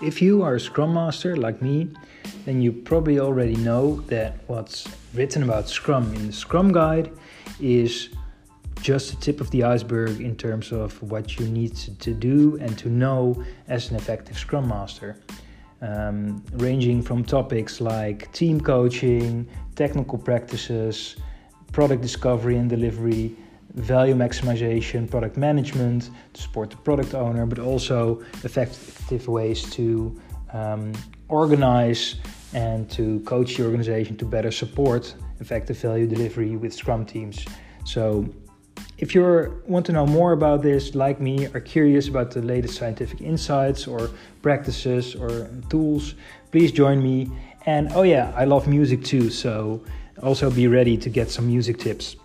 If you are a Scrum Master like me, then you probably already know that what's written about Scrum in the Scrum Guide is just the tip of the iceberg in terms of what you need to do and to know as an effective Scrum Master. Um, ranging from topics like team coaching, technical practices, product discovery and delivery, value maximization, product management to support the product owner, but also effective ways to um, organize and to coach the organization to better support effective value delivery with Scrum teams. So, if you want to know more about this, like me, are curious about the latest scientific insights or practices or tools, please join me. And oh, yeah, I love music too, so also be ready to get some music tips.